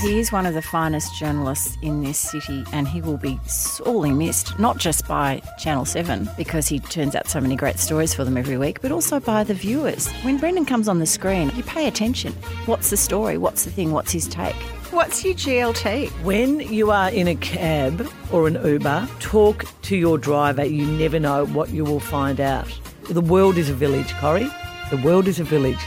He is one of the finest journalists in this city, and he will be sorely missed, not just by Channel 7, because he turns out so many great stories for them every week, but also by the viewers. When Brendan comes on the screen, you pay attention. What's the story? What's the thing? What's his take? What's your GLT? When you are in a cab or an Uber, talk to your driver. You never know what you will find out. The world is a village, Corrie. The world is a village.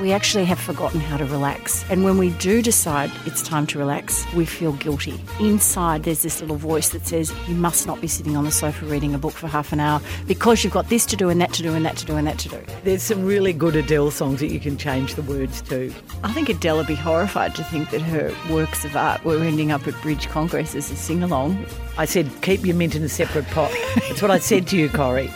We actually have forgotten how to relax. And when we do decide it's time to relax, we feel guilty. Inside, there's this little voice that says, You must not be sitting on the sofa reading a book for half an hour because you've got this to do and that to do and that to do and that to do. There's some really good Adele songs that you can change the words to. I think Adele would be horrified to think that her works of art were ending up at Bridge Congress as a sing along. I said, Keep your mint in a separate pot. That's what I said to you, Corrie,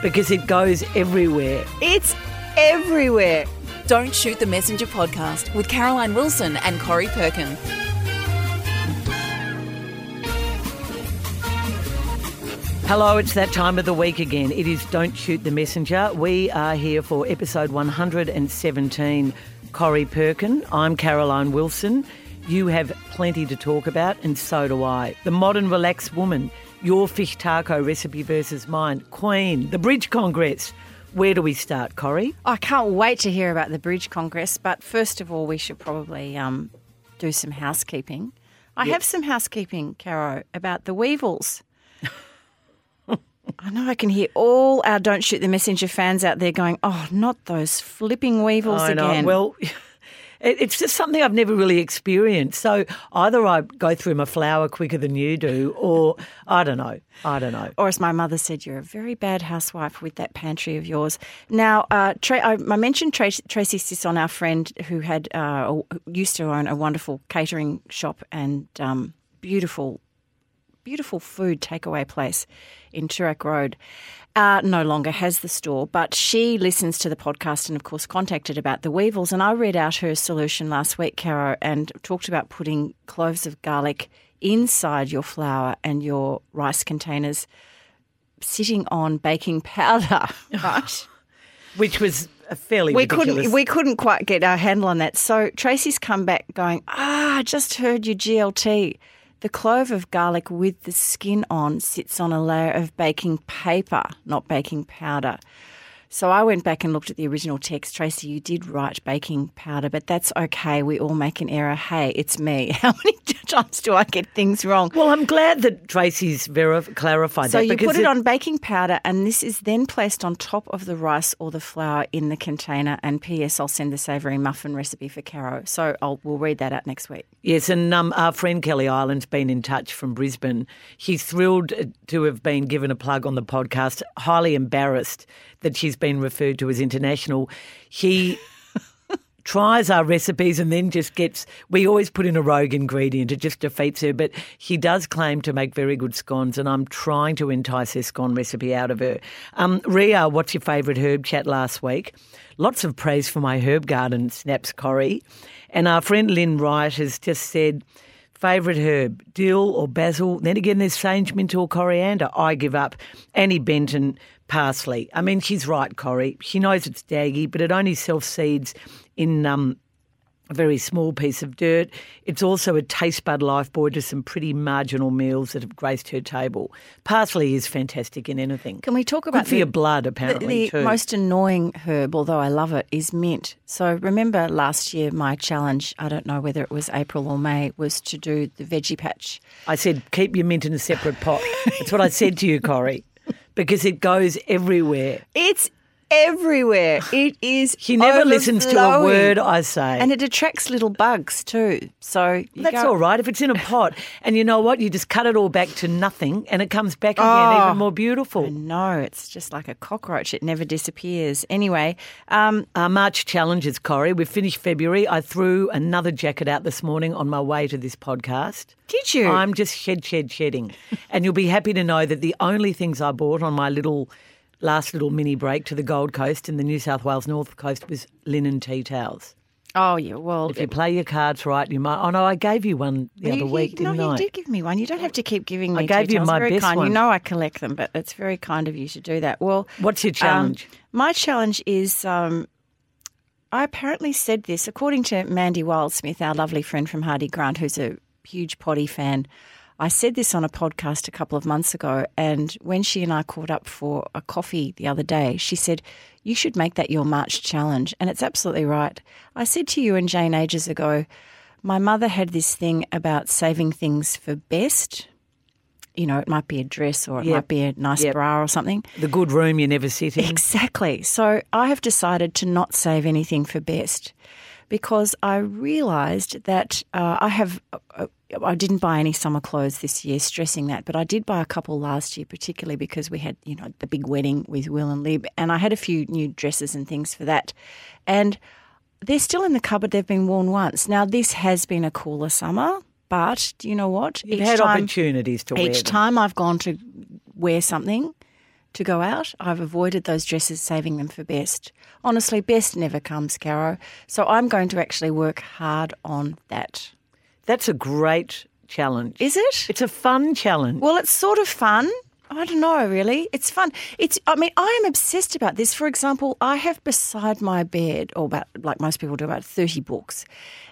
because it goes everywhere. It's everywhere. Don't Shoot the Messenger podcast with Caroline Wilson and Corrie Perkin. Hello, it's that time of the week again. It is Don't Shoot the Messenger. We are here for episode 117. Corrie Perkin. I'm Caroline Wilson. You have plenty to talk about, and so do I. The modern relaxed woman, your fish taco recipe versus mine, Queen, the Bridge Congress. Where do we start, Corrie? I can't wait to hear about the Bridge Congress, but first of all, we should probably um, do some housekeeping. I Yep. have some housekeeping, Caro, about the Weevils. I know I can hear all our Don't Shoot the Messenger fans out there going, oh, not those flipping Weevils I know. again. Well, it, it's just something I've never really experienced. So either I go through my flour quicker than you do, or I don't know. I don't know. or as my mother said, you're a very bad housewife with that pantry of yours. Now, uh, Tra- I, I mentioned Tracy, Tracy Sisson, our friend who had uh, used to own a wonderful catering shop and um, beautiful, beautiful food takeaway place in Toorak Road. Uh, no longer has the store, but she listens to the podcast and, of course, contacted about the weevils. And I read out her solution last week, Caro, and talked about putting cloves of garlic inside your flour and your rice containers sitting on baking powder, right? Which was a fairly we ridiculous. couldn't we couldn't quite get our handle on that. So Tracy's come back going, ah, I just heard your GLT. The clove of garlic with the skin on sits on a layer of baking paper, not baking powder. So I went back and looked at the original text. Tracy, you did write baking powder, but that's okay. We all make an error. Hey, it's me. How many times do I get things wrong? well, I'm glad that Tracy's verif- clarified So that. So you put it, on baking powder, and this is then placed on top of the rice or the flour in the container. And P.S. I'll send the savoury muffin recipe for Caro. So I'll we'll read that out next week. Yes, and um, our friend Kelly Ireland's been in touch from Brisbane. She's thrilled to have been given a plug on the podcast, highly embarrassed that she's been referred to as international. She tries our recipes and then just gets, we always put in a rogue ingredient. It just defeats her. But she does claim to make very good scones, and I'm trying to entice her scone recipe out of her. Um, Ria, what's your favourite herb chat last week? Lots of praise for my herb garden, snaps Corrie. And our friend Lynn Wright has just said, Favourite herb, dill or basil. Then again, there's sage, mint or coriander. I give up. Annie Benton, parsley. I mean, she's right, Corrie. She knows it's daggy, but it only self seeds in um, a very small piece of dirt. It's also a taste bud life lifebuoy to some pretty marginal meals that have graced her table. Parsley is fantastic in anything. Can we talk about Good for the, your blood, the, apparently, the too. most annoying herb, although I love it, is mint. So remember last year, my challenge, I don't know whether it was April or May, was to do the veggie patch. I said, keep your mint in a separate pot. That's what I said to you, Corrie, because it goes everywhere. It's everywhere. It is. He never listens to a word I say. And it attracts little bugs too. So you That's go- all right if it's in a pot. and you know what? You just cut it all back to nothing and it comes back again Oh. even more beautiful. No, it's just like a cockroach. It never disappears. Anyway, um, Our March challenges, Corrie. We've finished February. I threw another jacket out this morning on my way to this podcast. did you? I'm just shed, shed, shedding. and you'll be happy to know that the only things I bought on my little last little mini break to the Gold Coast and the New South Wales North Coast was linen tea towels. oh, yeah. Well, If you play your cards right, you might. Oh no, I gave you one the you- other week, no, didn't you I? did give me one. You don't have to keep giving me. I gave you my very best kind. You know I collect them, but it's very kind of you to do that. Well, What's your um, challenge? my challenge is um, I apparently said this, according to Mandy Wildsmith, our lovely friend from Hardie Grant, who's a huge potty fan. I said this on a podcast a couple of months ago, and when she and I caught up for a coffee the other day, she said, You should make that your March challenge. And it's absolutely right. I said to you and Jane ages ago, my mother had this thing about saving things for best. You know, it might be a dress or it Yep. might be a nice Yep. bra or something. The good room you never sit in. Exactly. So I have decided to not save anything for best because I realised that uh, I have. Uh, I didn't buy any summer clothes this year, stressing that, but I did buy a couple last year, particularly because we had, you know, the big wedding with Will and Lib, and I had a few new dresses and things for that. And they're still in the cupboard, they've been worn once. Now, this has been a cooler summer, but do you know what? You've Each had time- opportunities to wear each time I've gone to wear something to go out, I've avoided those dresses, saving them for best. Honestly, best never comes, Caro. So I'm going to actually work hard on that. That's a great challenge. Is it? It's a fun challenge. Well, it's sort of fun. I don't know, really. It's fun. It's. I mean, I am obsessed about this. For example, I have beside my bed, or about like most people do, about thirty books,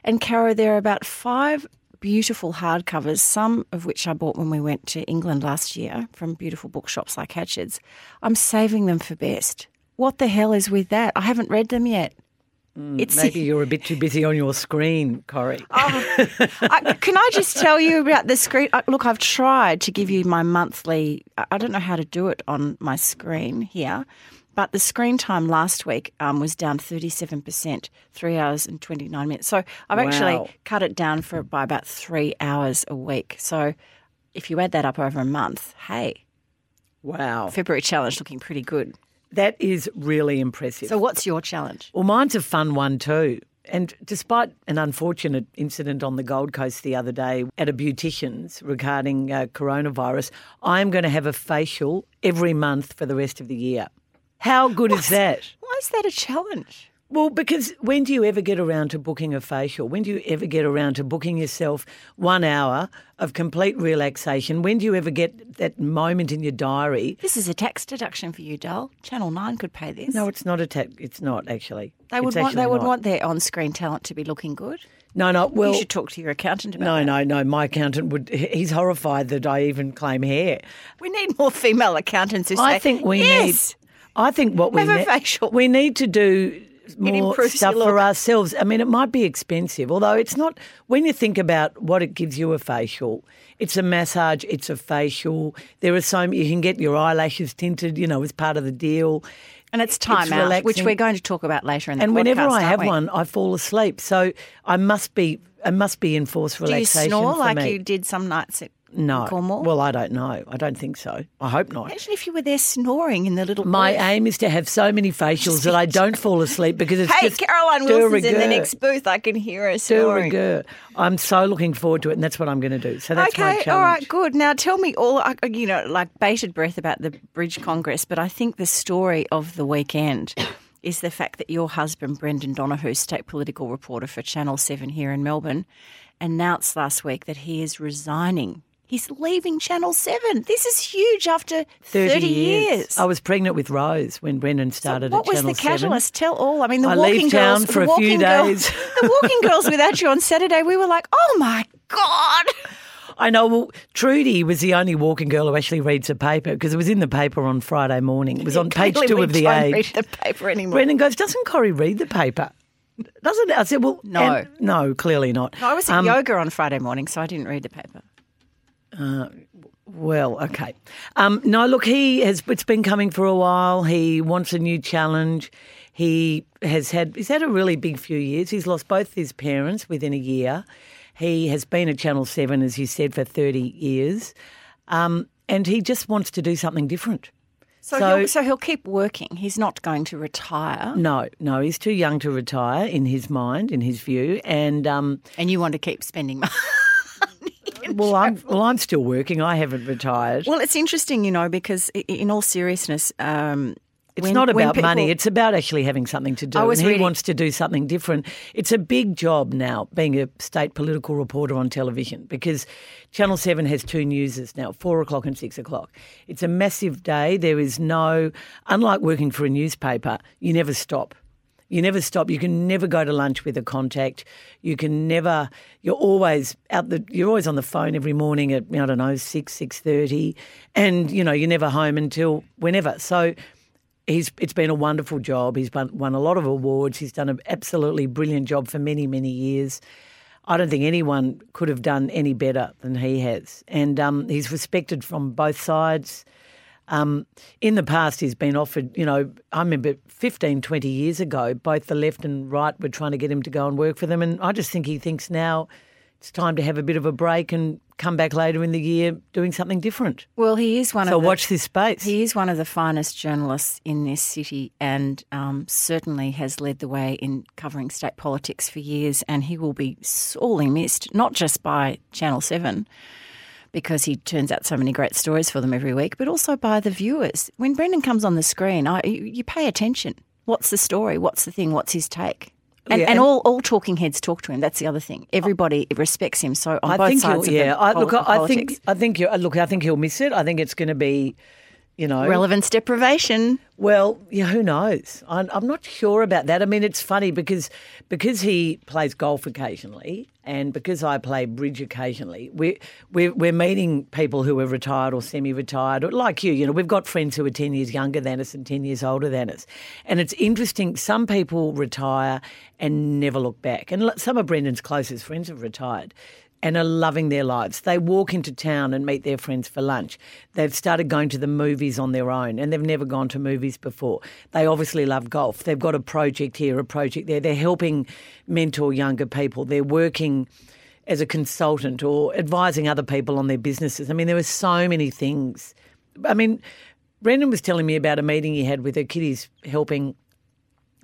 and Caro, there are about five beautiful hardcovers. Some of which I bought when we went to England last year from beautiful bookshops like Hatchard's. I'm saving them for best. What the hell is with that? I haven't read them yet. It's Maybe you're a bit too busy on your screen, Corrie. I, can I just tell you about the screen? uh, Look, I've tried to give you my monthly. I don't know how to do it on my screen here, but the screen time last week um, was down thirty-seven percent, three hours and twenty-nine minutes. So I've Wow. actually cut it down for by about three hours a week. So if you add that up over a month, hey, Wow. February challenge looking pretty good. That is really impressive. So what's your challenge? Well, mine's a fun one too. And despite an unfortunate incident on the Gold Coast the other day at a beautician's regarding uh, coronavirus, I'm going to have a facial every month for the rest of the year. How good is that? Why is that a challenge? Well, because when do you ever get around to booking a facial? When do you ever get around to booking yourself one hour of complete relaxation? When do you ever get that moment in your diary? This is a tax deduction for you, doll. Channel Nine could pay this. No, it's not a tax. It's not actually. They would It's want they would not. want their on-screen talent to be looking good. No, no. Well, you should talk to your accountant about No, that. no, no. My accountant would. He's horrified that I even claim hair. We need more female accountants who say, I think we yes. need. I think what we Have a need. facial. We need to do more stuff for ourselves. I mean, it might be expensive, although it's not. When you think about what it gives you a facial, it's a massage, it's a facial. There are so many. You can get your eyelashes tinted. You know, as part of the deal. And it's time It's out, which we're going to talk about later in the And whenever podcast, I aren't have we? one, I fall asleep. So I must be. I must be in forced relaxation. do you snore like me. you did some nights at No. Cornwall? Well, I don't know. I don't think so. I hope not. Imagine if you were there snoring in the little. My booth. aim is to have so many facials that I don't fall asleep because it's just. Hey, Caroline Wilson's in the next booth. I can hear her snoring. rigueur. I'm so looking forward to it, and that's what I'm going to do. So that's my okay, all right, good. Now tell me all, uh, you know, like bated breath about the Bridge Congress, but I think the story of the weekend is the fact that your husband, Brendan Donohoe, state political reporter for Channel 7 here in Melbourne, announced last week that he is resigning. He's leaving Channel 7. This is huge after 30, years. I was pregnant with Rose when Brendan started what at was the catalyst? Tell all. I mean, the I walking leave girls for the a few girl- days. the walking girls without you on Saturday. We were like, oh my god. I know. Well, Trudy was the only walking girl who actually reads the paper because it was in the paper on Friday morning. It was on page two of the don't Age. read the paper anymore. Brendan goes, "Doesn't Corrie read the paper?" Doesn't it? I said, "Well, No. and- no, clearly not." I was at Um, yoga on Friday morning, so I didn't read the paper. Well, okay. Um, no, look, he has. It's been coming for a while. He wants a new challenge. He has had. He's had a really big few years. He's lost both his parents within a year. He has been at Channel Seven, as you said, for thirty years, um, and he just wants to do something different. So, So- he'll, so he'll keep working. He's not going to retire. No, no, he's too young to retire in his mind, in his view, and um, And you want to keep spending money. Well, I'm well, I'm still working. I haven't retired. Well, it's interesting, you know, because in all seriousness, um, It's when- not about money. It's about actually having something to do. I was and he reading- wants to do something different. It's a big job now being a state political reporter on television because Channel 7 has two newses now, four o'clock and six o'clock. It's a massive day. There is no, unlike working for a newspaper, you never stop. You never stop. You can never go to lunch with a contact. You can never. You're always out the. You're always on the phone every morning at I don't know six six thirty, and you know you're never home until whenever. So he's it's been a wonderful job. He's won, won a lot of awards. He's done an absolutely brilliant job for many many years. I don't think anyone could have done any better than he has, and um, he's respected from both sides. Um, in the past, he's been offered, you know, I remember 15, 20 years ago, both the left and right were trying to get him to go and work for them. And I just think he thinks now it's time to have a bit of a break and come back later in the year doing something different. Well, he is one So of the, watch this space. He is one of the finest journalists in this city and um, certainly has led the way in covering state politics for years. And he will be sorely missed, not just by Channel 7, because he turns out so many great stories for them every week, but also by the viewers. When Brendan comes on the screen, I, you, you pay attention. What's the story? What's the thing? What's his take? And, Yeah, and and- all, all talking heads talk to him. That's the other thing. Everybody respects him. So on I both think sides of yeah. the I, look, I, I think I think you look. I think he'll miss it. I think it's going to be, you know, relevance deprivation. Well, yeah, who knows? I'm, I'm not sure about that. I mean, it's funny because because he plays golf occasionally, and because I play bridge occasionally, we're we're, we're meeting people who are retired or semi-retired, or like you. You know, we've got friends who are ten years younger than us and ten years older than us, and it's interesting. Some people retire and never look back, and some of Brendan's closest friends have retired and are loving their lives. They walk into town and meet their friends for lunch. They've started going to the movies on their own and they've never gone to movies before. They obviously love golf. They've got a project here, a project there. They're helping mentor younger people. They're working as a consultant or advising other people on their businesses. I mean, there were so many things. I mean, Brendan was telling me about a meeting he had with her kiddies helping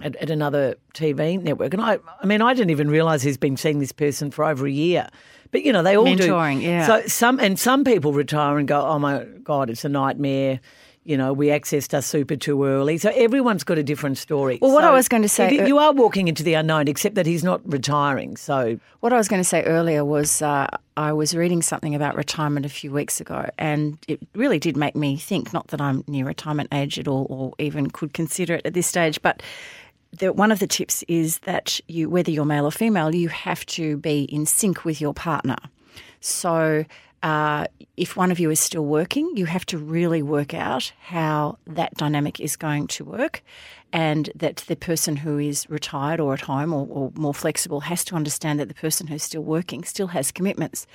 at, at another TV network. And I, I mean, I didn't even realise he's been seeing this person for over a year. But you know, they all Mentoring, do. yeah. So some and some people retire and go, "Oh my God, it's a nightmare." You know, we accessed our super too early. So everyone's got a different story. Well, what So I was going to say- you are walking into the unknown, except that he's not retiring. So What I was going to say earlier was uh, I was reading something about retirement a few weeks ago, and it really did make me think. Not that I'm near retirement age at all, or even could consider it at this stage, but the, one of the tips is that you, whether you're male or female, you have to be in sync with your partner. So. Uh, if one of you is still working, you have to really work out how that dynamic is going to work, and that the person who is retired or at home or, or more flexible has to understand that the person who's still working still has commitments.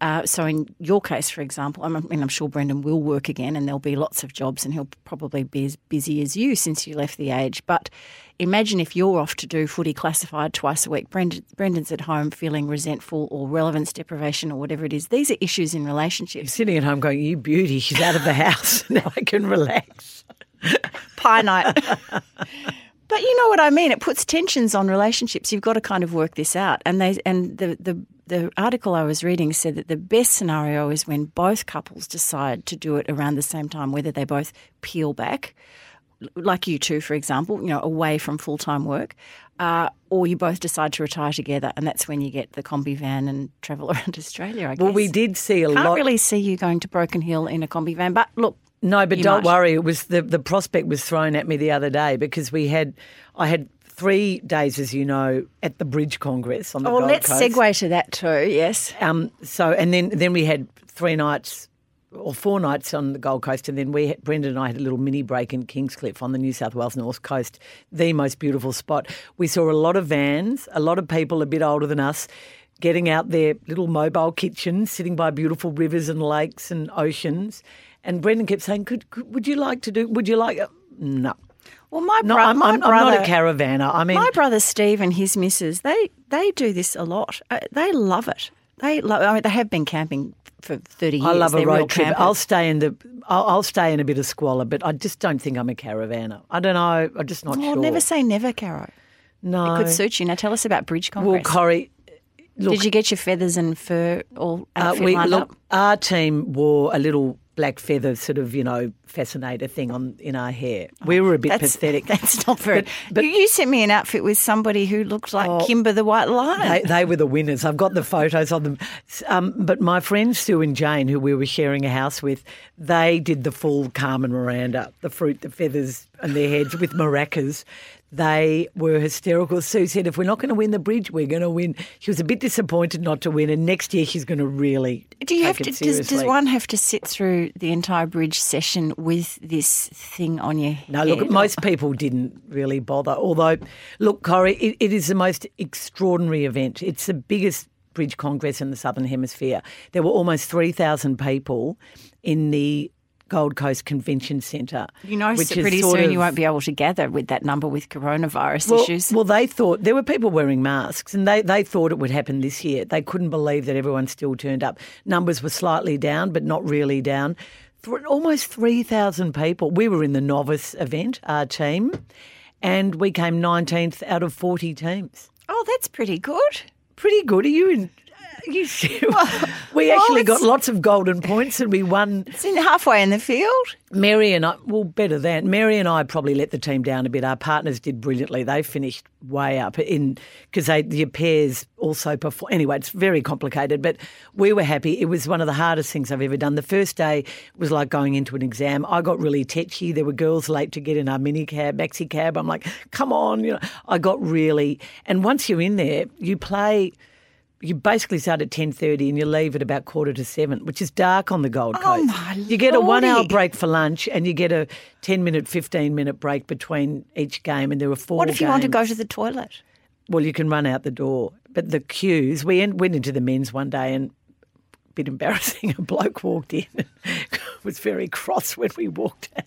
Uh, so, in your case, for example, I mean, I'm sure Brendan will work again, and there'll be lots of jobs, and he'll probably be as busy as you since you left the age. But imagine if you're off to do footy classified twice a week. Brendan, Brendan's at home feeling resentful or relevance deprivation or whatever it is. These are issues in relationships. sitting at home going, "You beauty, she's out of the house. now I can relax." pie night. but you know what I mean. It puts tensions on relationships. You've got to kind of work this out. And they and the the the article I was reading said that the best scenario is when both couples decide to do it around the same time, whether they both peel back, like you two, for example, you know, away from full time work. Uh, or you both decide to retire together, and that's when you get the combi van and travel around Australia. I guess. Well, we did see a Can't lot. really see you going to Broken Hill in a combi van, but look, No, but don't might. worry. It was the the prospect was thrown at me the other day because we had I had three days, as you know, at the Bridge Congress on the oh, well, Gold let's Coast. segue to that too. Yes. Um, so and then then we had three nights or four nights on the Gold Coast, and then we had, Brendan and I had a little mini break in Kingscliff on the New South Wales North Coast, the most beautiful spot. We saw a lot of vans, a lot of people a bit older than us. Getting out their little mobile kitchens, sitting by beautiful rivers and lakes and oceans, and Brendan kept saying, "Could, could would you like to do? Would you like?" No, Well, my, no, I'm, my I'm, brother, I'm not a caravanner. I mean, my brother Steve and his missus, they they do this a lot. Uh, they love it. They love. I mean, they have been camping for thirty years. I love a They're real road trip. campers. I'll stay in the. I'll, I'll stay in a bit of squalor, but I just don't think I'm a caravaner. I don't know. I'm just not Well, sure. never say never, Caro. no. It could suit you. Now, tell us about Bridge well, Congress. Corrie, look, Did you get your feathers and fur all uh, we look. up? Our team wore a little black feather sort of you know fascinator thing on in our hair. we were a bit Oh, That's pathetic. That's not very. But- but- you, sent me an outfit with somebody who looked like Kimba the White Lion. They, they were the winners. I've got the photos of them. Um, but my friends Sue and Jane, who we were sharing a house with, they did the full Carmen Miranda, the fruit, the feathers, and their heads with maracas. They were hysterical. Sue said, if we're not going to win the bridge, we're going to win. She was a bit disappointed not to win, and next year she's going to really. Do you take have to? Does, does one have to sit through the entire bridge session with this thing on your No, head? look, most people didn't really bother. Although, look, Corrie, it, it is the most extraordinary event. It's the biggest bridge congress in the Southern Hemisphere. There were almost 3,000 people in the Gold Coast Convention Centre. You notice which pretty soon of- you won't be able to gather with that number with coronavirus well, issues. Well, they thought there were people wearing masks, and they, they thought it would happen this year. They couldn't believe that everyone still turned up. Numbers were slightly down, but not really down. Th- Almost three thousand people. We were in the novice event, our team, and we came nineteenth out of forty teams. oh, that's pretty good. Pretty good. Are you in? You we well, actually got lots of golden points, and we won It's in halfway in the field. Mary and I, well, better than Mary and I probably let the team down a bit. Our partners did brilliantly. They finished way up in because they the pairs also perform. Anyway, it's very complicated, but we were happy. It was one of the hardest things I've ever done. The first day was like going into an exam. I got really tetchy. There were girls late to get in our mini cab, maxi cab. I'm like, come on, you know. I got really, and once you're in there, you play you basically start at ten thirty and you leave at about quarter to seven, which is dark on the Gold oh, Coast. Oh, my you get a one hour break for lunch and you get a ten minute, fifteen minute break between each game, and there are four. What if you want to go to the toilet? Well, you can run out the door, but the queues. We en- went into the men's one day and. A bit embarrassing. A bloke walked in and was very cross when we walked out.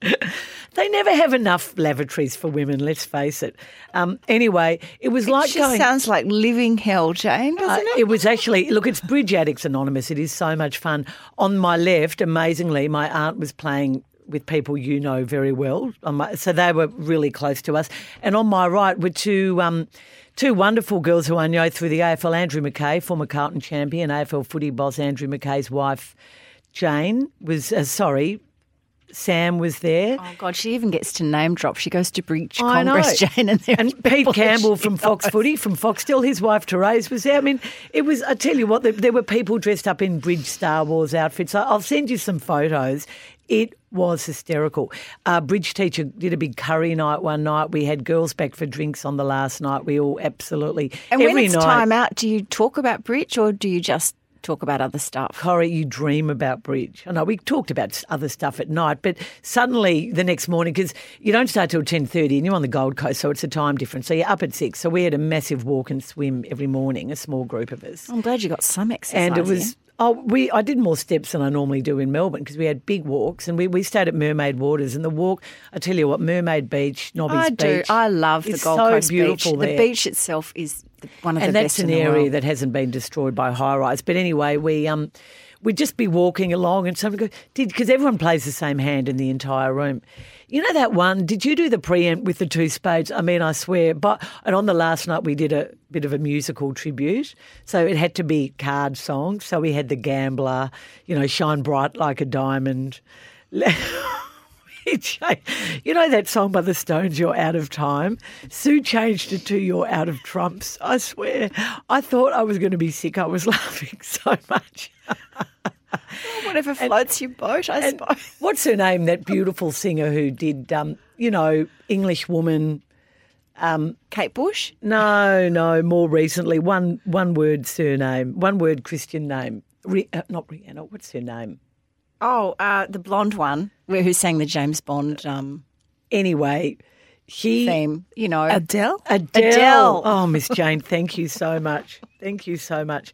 they never have enough lavatories for women. Let's face it. Um, anyway, it was like it just going. sounds like living hell, Jane, doesn't Uh, it? it was actually look. It's Bridge Addicts Anonymous. It is so much fun. On my left, amazingly, my aunt was playing with people you know very well. So they were really close to us. And on my right were two. Um, Two wonderful girls who I know through the AFL. Andrew McKay, former Carlton champion, AFL footy boss. Andrew McKay's wife, Jane, was uh, sorry. Sam was there. Oh God, she even gets to name drop. She goes to Bridge I know. Congress, Jane, and, there and Pete Campbell from Fox. Footy, from Foxtel, his wife Therese was there. I mean, it was. I tell you what, there, there were people dressed up in Bridge Star Wars outfits. I- I'll send you some photos. It was hysterical. Our bridge teacher did a big curry night one night. We had girls back for drinks on the last night. We all absolutely And every when it's night. time out, do you talk about Bridge or do you just talk about other stuff? Corrie, you dream about bridge. I know we talked about other stuff at night, but suddenly the next morning, because you don't start till ten thirty, and you're on the Gold Coast, so it's a time difference. So you're up at six. So we had a massive walk and swim every morning, a small group of us, I'm glad you got some exercise. and it was. Oh, we I did more steps than I normally do in Melbourne because we had big walks and we, we stayed at Mermaid Waters and the walk. I tell you what, Mermaid Beach, Nobby's I do. Beach. I love the Gold so Coast beautiful beach. there. The beach itself is one of and the that's best an in the area that hasn't been destroyed by high rise. But anyway, we um, we'd just be walking along, and someone go, "Did?" Because everyone plays the same hand in the entire room. You know that one? Did you do the pre-empt with the two spades? I mean, I swear. But and on the last night we did a bit of a musical tribute, so it had to be card songs. So we had the Gambler, you know, Shine Bright Like a Diamond. You know that song by the Stones, You're Out of Time? Sue changed it to You're Out of Trumps. I swear. I thought I was going to be sick. I was laughing so much. Whatever floats your boat, I suppose. what's her name? That beautiful singer who did, um, you know, English woman. Kate Bush. No, no, more recently. One one word surname, one word Christian name. Ri- uh, not Rihanna. What's her name? Oh, uh, the blonde one, where- who sang the James Bond um, Anyway, she. theme. You know, Adele? Adele. Adele. Oh, Miss Jane, thank you so much. Thank you so much.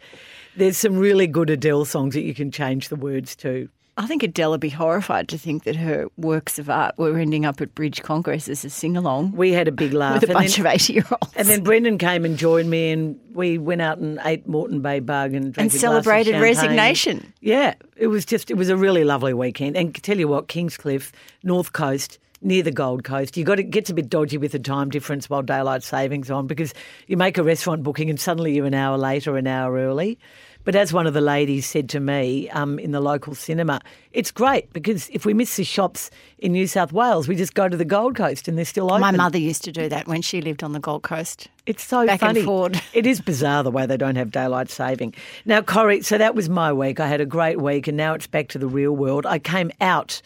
There's some really good Adele songs that you can change the words to. I think Adele would be horrified to think that her works of art were ending up at Bridge Congress as a sing along We had a big laugh. with a and bunch then, of 80 year olds. and then Brendan came and joined me, and we went out and ate Moreton Bay Bug and drank And a glass of celebrated resignation. Yeah, it was just it was a really lovely weekend. And tell you what, Kingscliff, North Coast. Near the Gold Coast, you got it gets a bit dodgy with the time difference while daylight savings on because you make a restaurant booking and suddenly you're an hour late or an hour early. But as one of the ladies said to me um, in the local cinema, it's great because if we miss the shops in New South Wales, we just go to the Gold Coast and they're still open. My mother used to do that when she lived on the Gold Coast. It's so Back and funny. forward. It is bizarre the way they don't have daylight saving. Now, Corrie, so that was my week. I had a great week, and now it's back to the real world. I came out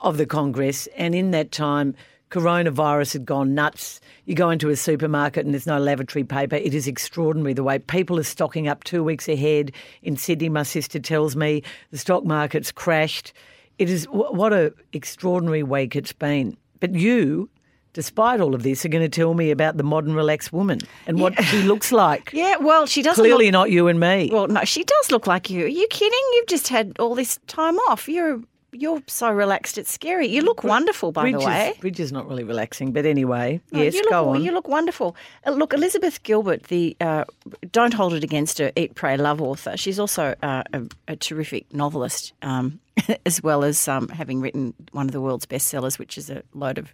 of the Congress, and in that time, coronavirus had gone nuts. You go into a supermarket and there's no lavatory paper. It is extraordinary the way people are stocking up two weeks ahead. In Sydney, my sister tells me the stock market's crashed. It is what a extraordinary week it's been. But you, despite all of this, are going to tell me about the modern relaxed woman and what she looks like. Yeah, well, she doesn't. Clearly look- not you and me. Well, no, she does look like you. Are you kidding? You've just had all this time off. You're you're so relaxed. It's scary. You look wonderful, by Bridge the way. Is, Bridge is not really relaxing, but anyway, No, yes, you look, go on. You look wonderful. Uh, look, Elizabeth Gilbert, the uh, Don't Hold It Against Her, Eat, Pray, Love author. She's also uh, a, a terrific novelist, um, as well as um, having written one of the world's bestsellers, which is a load of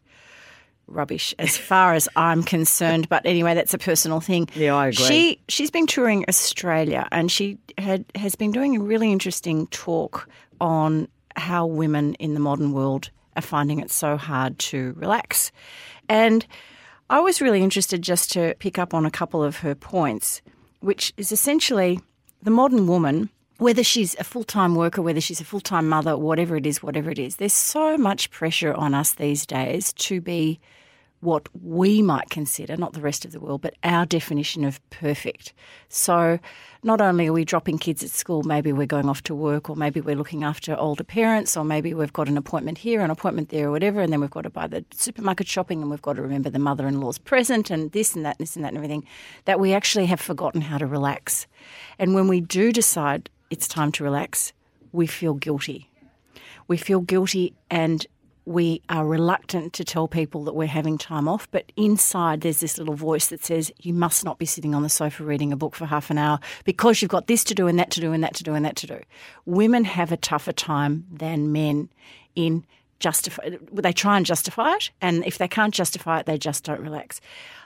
rubbish as far as I'm concerned. But anyway, that's a personal thing. Yeah, I agree. She she's been touring Australia, and she had has been doing a really interesting talk on how women in the modern world are finding it so hard to relax, and I was really interested just to pick up on a couple of her points, which is essentially the modern woman. Whether she's a full time worker, whether she's a full time mother, whatever it is, whatever it is, there's so much pressure on us these days to be what we might consider, not the rest of the world, but our definition of perfect. So, not only are we dropping kids at school, maybe we're going off to work, or maybe we're looking after older parents, or maybe we've got an appointment here, an appointment there, or whatever, and then we've got to buy the supermarket shopping, and we've got to remember the mother in law's present, and this and that, and this and that, and everything, that we actually have forgotten how to relax. And when we do decide it's time to relax, we feel guilty we feel guilty and we are reluctant to tell people that we're having time off, but inside there's this little voice that says, You must not be sitting on the sofa reading a book for half an hour because you've got this to do and that to do and that to do and that to do. Women have a tougher time than men in justify they try and justify it and if they can't justify it they just don't relax.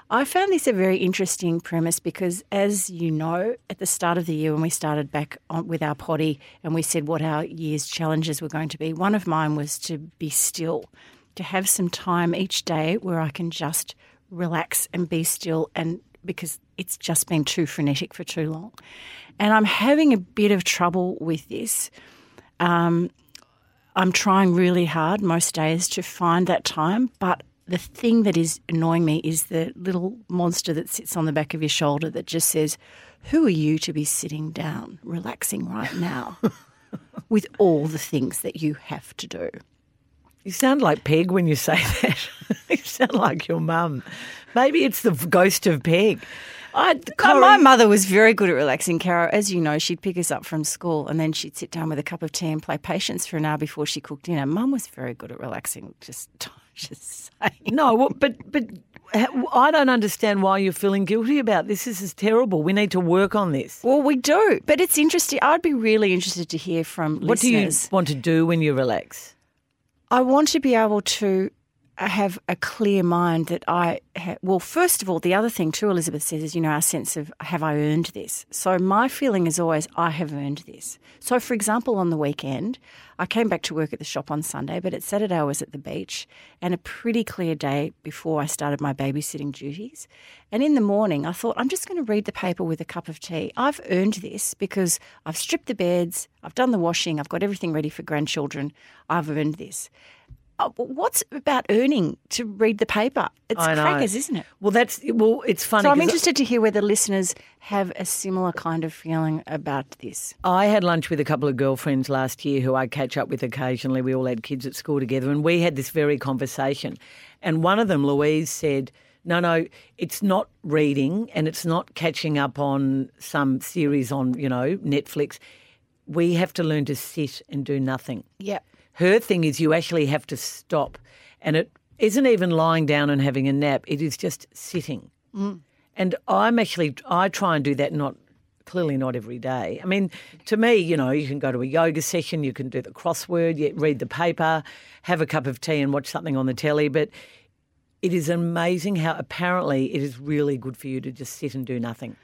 I found this a very interesting premise because, as you know, at the start of the year when we started back on, with our potty and we said what our year's challenges were going to be, one of mine was to be still, to have some time each day where I can just relax and be still, and because it's just been too frenetic for too long. And I'm having a bit of trouble with this. Um, I'm trying really hard most days to find that time, but the thing that is annoying me is the little monster that sits on the back of your shoulder that just says, Who are you to be sitting down, relaxing right now with all the things that you have to do? You sound like Peg when you say that. you sound like your mum. Maybe it's the ghost of Peg. I, Corrie- my mother was very good at relaxing, Caro. As you know, she'd pick us up from school and then she'd sit down with a cup of tea and play patience for an hour before she cooked dinner. Mum was very good at relaxing, just, just saying. No, but but I don't understand why you're feeling guilty about this. This is terrible. We need to work on this. Well, we do, but it's interesting. I'd be really interested to hear from What do you want to do when you relax? I want to be able to have a clear mind that I ha- well first of all the other thing too Elizabeth says is you know our sense of have I earned this? So my feeling is always I have earned this. So for example on the weekend I came back to work at the shop on Sunday but at Saturday I was at the beach and a pretty clear day before I started my babysitting duties. And in the morning I thought I'm just going to read the paper with a cup of tea. I've earned this because I've stripped the beds I've done the washing I've got everything ready for grandchildren. I've earned this Oh, what's about earning to read the paper? It's I crackers, isn't it? Well, that's well. It's funny. So I'm interested to hear whether listeners have a similar kind of feeling about this. I had lunch with a couple of girlfriends last year who I catch up with occasionally. We all had kids at school together, and we had this very conversation. And one of them, Louise, said, "No, no, it's not reading, and it's not catching up on some series on you know Netflix. We have to learn to sit and do nothing." Yeah. Her thing is you actually have to stop, and it isn't even lying down and having a nap. It is just sitting. Mm. And I'm actually I try and do that not clearly not every day. I mean, to me, you know, you can go to a yoga session, you can do the crossword, you read the paper, have a cup of tea and watch something on the telly, but it is amazing how apparently it is really good for you to just sit and do nothing.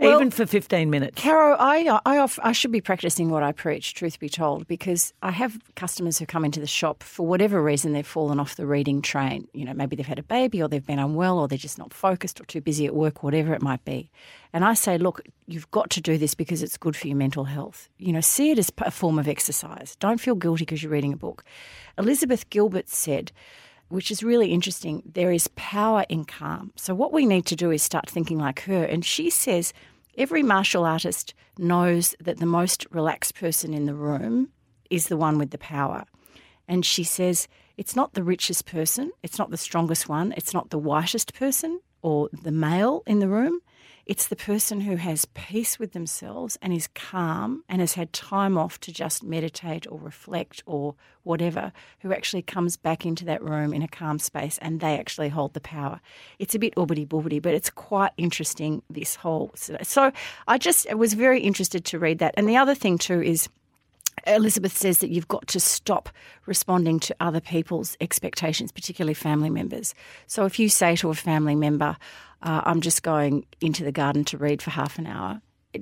Well- even for 15 minutes. Caro, I, I, off- I should be practicing what I preach, truth be told, because I have customers who come into the shop for whatever reason they've fallen off the reading train. You know, maybe they've had a baby or they've been unwell or they're just not focused or too busy at work, whatever it might be. And I say, look, you've got to do this because it's good for your mental health. You know, see it as a form of exercise. Don't feel guilty because you're reading a book. Elizabeth Gilbert said, which is really interesting. There is power in calm. So, what we need to do is start thinking like her. And she says every martial artist knows that the most relaxed person in the room is the one with the power. And she says it's not the richest person, it's not the strongest one, it's not the whitest person or the male in the room. It's the person who has peace with themselves and is calm and has had time off to just meditate or reflect or whatever, who actually comes back into that room in a calm space and they actually hold the power. It's a bit orbity boobity, but it's quite interesting, this whole. So I just was very interested to read that. And the other thing, too, is Elizabeth says that you've got to stop responding to other people's expectations, particularly family members. So if you say to a family member, uh, I'm just going into the garden to read for half an hour,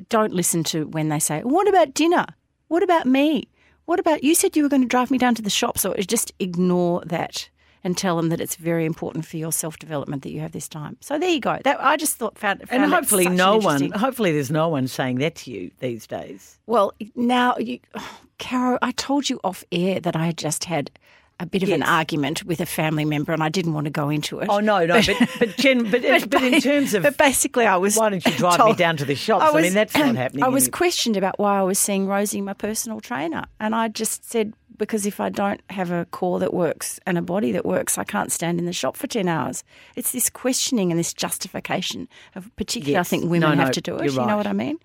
don't listen to when they say, What about dinner? What about me? What about you said you were going to drive me down to the shop? So just ignore that and tell them that it's very important for your self development that you have this time. So there you go. That I just thought found, found and hopefully no one hopefully there's no one saying that to you these days. Well, now you, oh, Caro, I told you off air that I had just had a bit of yes. an argument with a family member, and I didn't want to go into it. Oh no, no, but but Jen, but, but, but, in terms of, but basically, I was. Why don't you drive told, me down to the shops? I, was, I mean, that's not happening. I was questioned about why I was seeing Rosie, my personal trainer, and I just said because if I don't have a core that works and a body that works, I can't stand in the shop for 10 hours. It's this questioning and this justification of particularly yes. I think women no, no, have to do it. You know what I mean?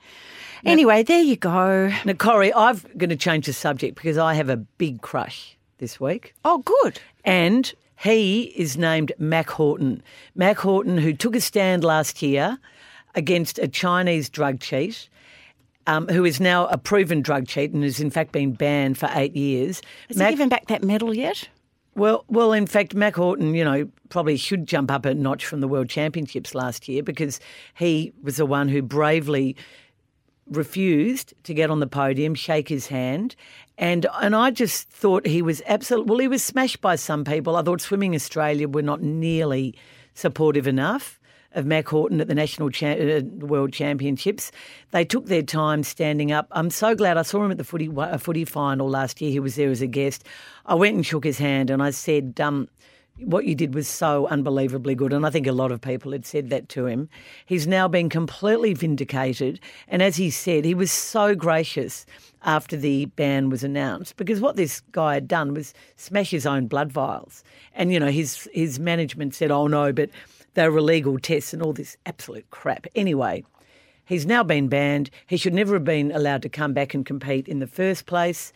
Now, anyway, there you go. Now, Corrie, I'm going to change the subject because I have a big crush this week. Oh, good. And he is named Mack Horton. Mack Horton, who took a stand last year against a Chinese drug cheat um, who is now a proven drug cheat and has in fact been banned for eight years. Has Mac- he given back that medal yet? Well, well, in fact, Mack Horton, you know, probably should jump up a notch from the World Championships last year because he was the one who bravely refused to get on the podium, shake his hand, and and I just thought he was absolutely well. He was smashed by some people. I thought Swimming Australia were not nearly supportive enough of Mack Horton at the National Cha- uh, World Championships. They took their time standing up. I'm so glad I saw him at the footy a footy final last year. He was there as a guest. I went and shook his hand and I said, um, what you did was so unbelievably good. And I think a lot of people had said that to him. He's now been completely vindicated. And as he said, he was so gracious after the ban was announced because what this guy had done was smash his own blood vials. And, you know, his, his management said, oh no, but they were illegal tests and all this absolute crap. Anyway, he's now been banned. He should never have been allowed to come back and compete in the first place.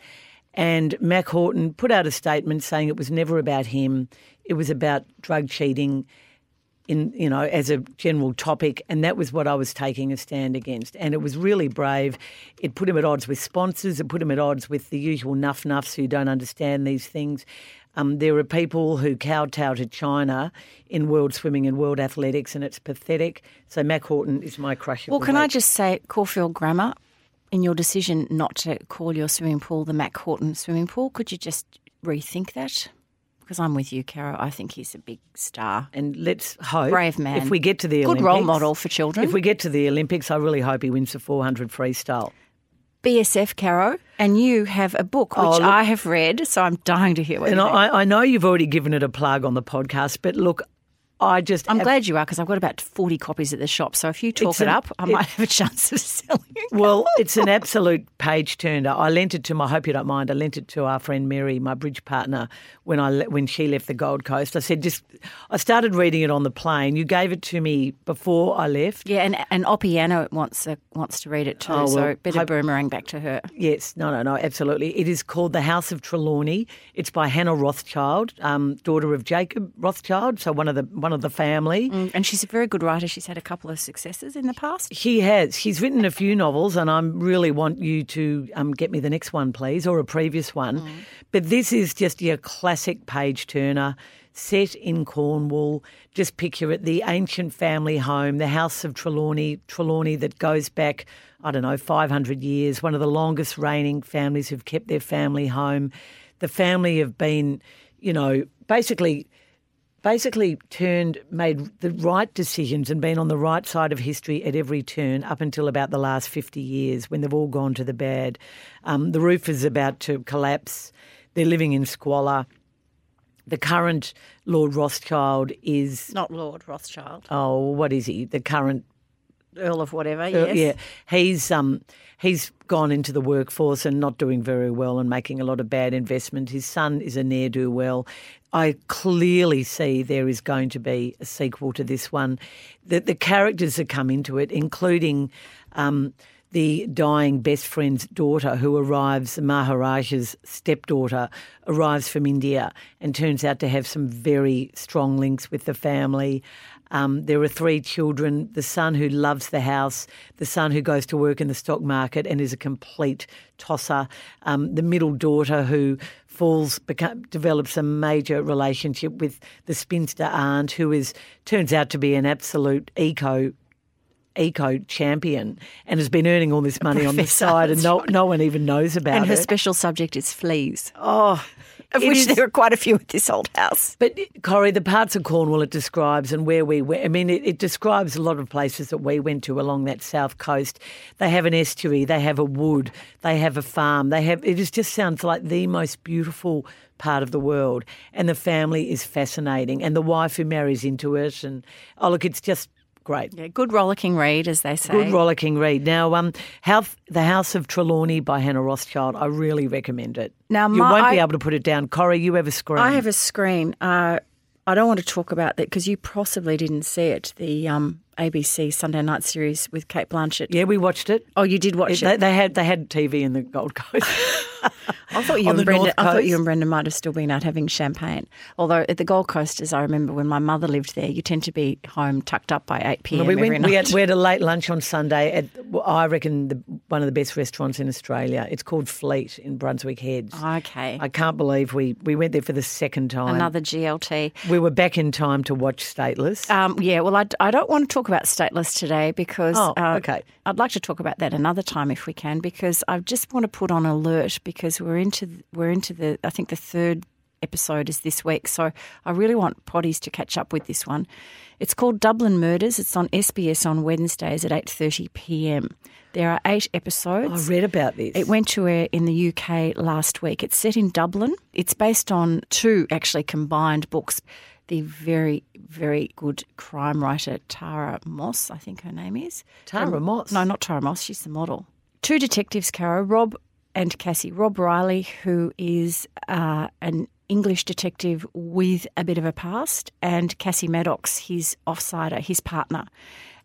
And Mack Horton put out a statement saying it was never about him. It was about drug cheating in you know as a general topic and that was what I was taking a stand against and it was really brave it put him at odds with sponsors it put him at odds with the usual nuff nuffs who don't understand these things um, there are people who kowtow to China in world swimming and world athletics, and it's pathetic. So Mack Horton is my crush. Well, can week. I just say, Caulfield Grammar, in your decision not to call your swimming pool the Mack Horton swimming pool, could you just rethink that? Because I'm with you, Caro. I think he's a big star. And let's hope. Brave man. If we get to the Good Olympics. role model for children. If we get to the Olympics, I really hope he wins the 400 freestyle. BSF, Caro, and you have a book oh, which oh, look, I have read, so I'm dying to hear what. And I, I, know you've already given it a plug on the podcast, but look, I just. I'm have, glad you are because I've got about 40 copies at the shop. So if you talk it an, up, I it, might have a chance of selling it. Well, it's an absolute page turner. I lent it to my, I hope you don't mind, I lent it to our friend Mary, my bridge partner, when I when she left the Gold Coast. I said, just, I started reading it on the plane. You gave it to me before I left. Yeah, and, and Oppiano wants, uh, wants to read it too. Oh, well, so bit of boomerang back to her. Yes, no, no, no, absolutely. It is called The House of Trelawney. It's by Hannah Rothschild, um, daughter of Jacob Rothschild, so one of the one of the family. Mm, and she's a very good writer. She's had a couple of successes in the past. She has. She's written a few novels, and I really want you to um, get me the next one, please, or a previous one. Mm. But this is just your classic page turner set in Cornwall. Just picture it the ancient family home, the house of Trelawney, Trelawney that goes back, I don't know, 500 years, one of the longest reigning families who've kept their family home. The family have been, you know, basically basically turned, made the right decisions and been on the right side of history at every turn up until about the last 50 years when they've all gone to the bad. Um, the roof is about to collapse. They're living in squalor. the current Lord Rothschild is Not Lord Rothschild, oh, what is he? The current Earl of whatever. Uh, Yes. yeah, he's um he's gone into the workforce and not doing very well and making a lot of bad investment. His son is a ne'er do well. I clearly see there is going to be a sequel to this one. The the characters that come into it, including. Um, the dying best friend's daughter, who arrives, the Maharaja's stepdaughter, arrives from India and turns out to have some very strong links with the family. Um, there are three children the son who loves the house, the son who goes to work in the stock market and is a complete tosser, um, the middle daughter who falls, become, develops a major relationship with the spinster aunt, who is turns out to be an absolute eco eco champion and has been earning all this money on the side, and no, no one even knows about it. And her it. special subject is fleas, oh, of it which is- there are quite a few at this old house. But Corrie, the parts of Cornwall it describes and where we went, I mean, it, it describes a lot of places that we went to along that south coast. They have an estuary, they have a wood, they have a farm, they have. It is, just sounds like the most beautiful part of the world, and the family is fascinating, and the wife who marries into it, and oh look, it's just great. Yeah, good rollicking read, as they say. Good rollicking read. Now, um, House, The House of Trelawney by Hannah Rothschild. I really recommend it. Now, you won't be able to put it down. Corrie, you have a screen. I have a screen. Uh, I don't want to talk about that because you possibly didn't see it. The um, ABC Sunday night series with Cate Blanchett. Yeah, we watched it. Oh, you did watch They, it. they had they had TV in the Gold Coast. I thought you and Brendan. I thought you and Brendan might have still been out having champagne. Although at the Gold Coast, as I remember when my mother lived there, you tend to be home tucked up by eight pm we every went. We had, we had a late lunch on Sunday at well, I reckon the, one of the best restaurants in Australia. It's called Fleet in Brunswick Heads. okay, I can't believe we we went there for the second time. another GLT. We were back in time to watch Stateless. Um, yeah, well, I, I don't want to talk about stateless today because Oh, uh, okay. I'd like to talk about that another time if we can because I just want to put on alert because we're into we're into the I think the third episode is this week, so I really want potties to catch up with this one. It's called Dublin Murders. It's on SBS on Wednesdays at eight thirty p.m. There are eight episodes. I read about this. It went to air in the UK last week. It's set in Dublin. It's based on two actually combined books. The very, very good crime writer Tara Moss, I think her name is. Tara Moss? No, not Tara Moss. She's the model. Two detectives, Caro, Rob and Cassie. Rob Reilly, who is uh, an English detective with a bit of a past, and Cassie Maddox, his offsider, his partner.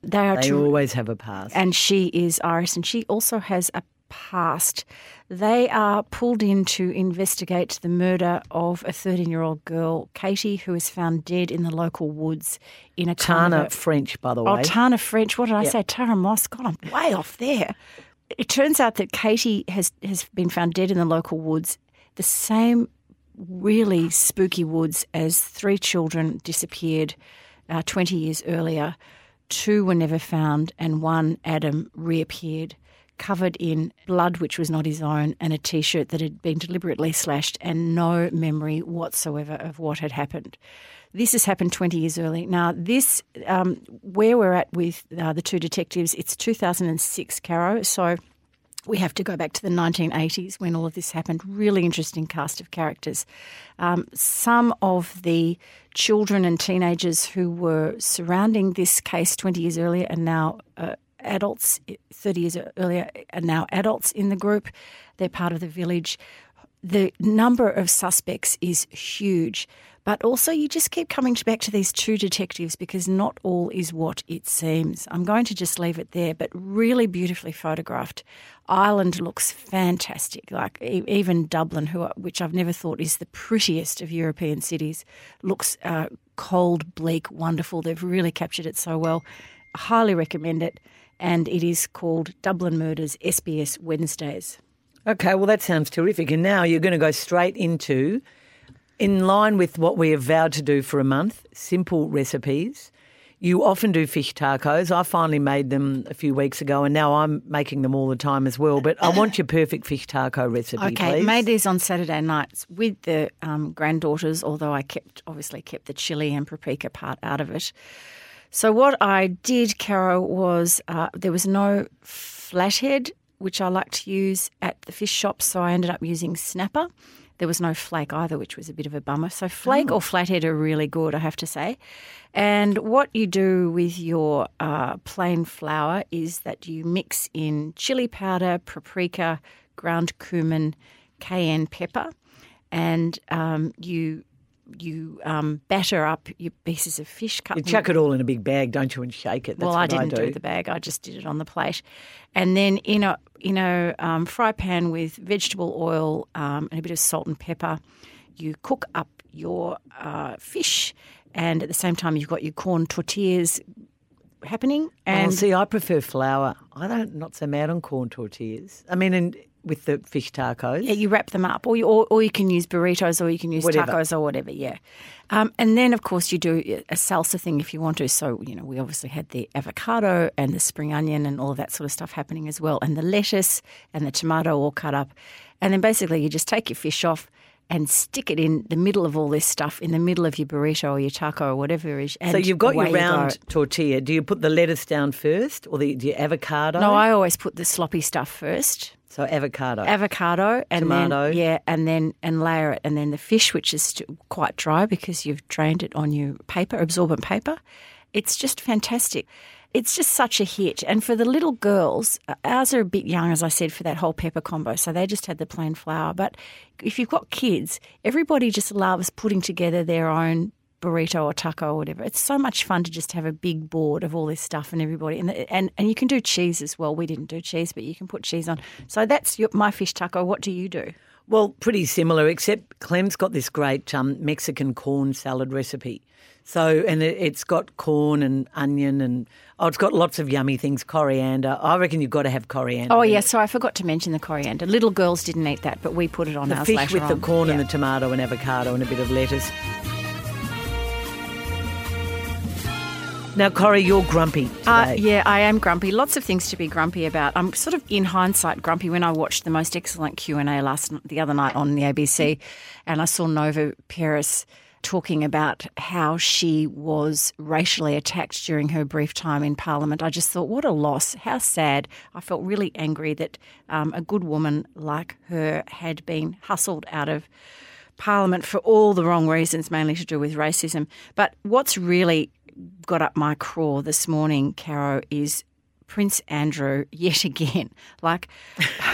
They are they two always have a past. and she is Iris, and she also has a past. They are pulled in to investigate the murder of a 13 year old girl, Katie, who was found dead in the local woods in a kind of a- French, by the Oh, way. Tana French. What did I say? Tara Moss. God, I'm way off there. It turns out that Katie has, has been found dead in the local woods, the same really spooky woods as three children disappeared uh, 20 years earlier. Two were never found, and one, Adam, reappeared covered in blood which was not his own and a t shirt that had been deliberately slashed and no memory whatsoever of what had happened. This has happened 20 years early. Now, this, um, where we're at with uh, the two detectives, it's 2006, Caro. So we have to go back to the 1980s when all of this happened. Really interesting cast of characters. Um, some of the children and teenagers who were surrounding this case 20 years earlier are now uh, adults, 30 years earlier, are now adults in the group. They're part of the village. The number of suspects is huge. But also, you just keep coming back to these two detectives because not all is what it seems. I'm going to just leave it there, but really beautifully photographed. Ireland looks fantastic. Like even Dublin, who which I've never thought is the prettiest of European cities, looks uh, cold, bleak, wonderful. They've really captured it so well. Highly recommend it, and it is called Dublin Murders SBS Wednesdays. Okay, well, that sounds terrific. And now you're going to go straight into, in line with what we have vowed to do for a month, simple recipes. You often do fish tacos. I finally made them a few weeks ago, and now I'm making them all the time as well. But I want your perfect fish taco recipe, Okay, please. made these on Saturday nights with the um, granddaughters, although I kept obviously kept the chili and paprika part out of it. So what I did, Caro, was uh, there was no flathead, which I like to use at the fish shop, so I ended up using snapper. There was no flake either, which was a bit of a bummer. So flake or flathead are really good, I have to say. And what you do with your uh, plain flour is that you mix in chili powder, paprika, ground cumin, cayenne pepper, and um, you you um, batter up your pieces of fish cut. You chuck it all in a big bag, don't you, and shake it. That's well, I didn't do. do. the bag. I just did it on the plate, and then in a in a um, fry pan with vegetable oil um, and a bit of salt and pepper, you cook up your uh, fish, and at the same time you've got your corn tortillas happening. And oh, see, I prefer flour. I don't not so mad on corn tortillas. I mean, and with the fish tacos. Yeah, you wrap them up, or you, or, or you can use burritos, or you can use Whatever. tacos, or whatever. Yeah, um, and then of course you do a salsa thing if you want to. So you know we obviously had the avocado and the spring onion and all of that sort of stuff happening as well, and the lettuce and the tomato all cut up, and then basically you just take your fish off. And stick it in the middle of all this stuff, in the middle of your burrito or your taco or whatever it is. And so you've got your away you round tortilla. Do you put the lettuce down first, or the, the avocado? No, I always put the sloppy stuff first. So avocado. avocado and Tomato. then yeah, and then and layer it, and then the fish, which is quite dry because you've drained it on your paper, absorbent paper. It's just fantastic. It's just such a hit. And for the little girls, uh, ours are a bit young, as I said, for that whole pepper combo. So they just had the plain flour. But if you've got kids, everybody just loves putting together their own burrito or taco or whatever. It's so much fun to just have a big board of all this stuff and everybody and and and you can do cheese as well. We didn't do cheese, but you can put cheese on. So that's your, my fish taco. What do you do? Well, pretty similar, except Clem's got this great um, Mexican corn salad recipe. So, and it, it's got corn and onion and, oh, it's got lots of yummy things, coriander. I reckon you've got to have coriander. Oh yeah, so I forgot to mention the coriander. Little girls didn't eat that, but we put it on The ours fish with the on. corn and the tomato and avocado and a bit of lettuce. Now, Corrie, you're grumpy. Uh, yeah, I am grumpy. Lots of things to be grumpy about. I'm sort of in hindsight grumpy when I watched the most excellent Q and A last the other night on the ABC, and I saw Nova Peris talking about how she was racially attacked during her brief time in Parliament. I just thought, what a loss! How sad! I felt really angry that um, a good woman like her had been hustled out of. Parliament for all the wrong reasons, mainly to do with racism. But what's really got up my craw this morning, Caro, is Prince Andrew yet again. Like,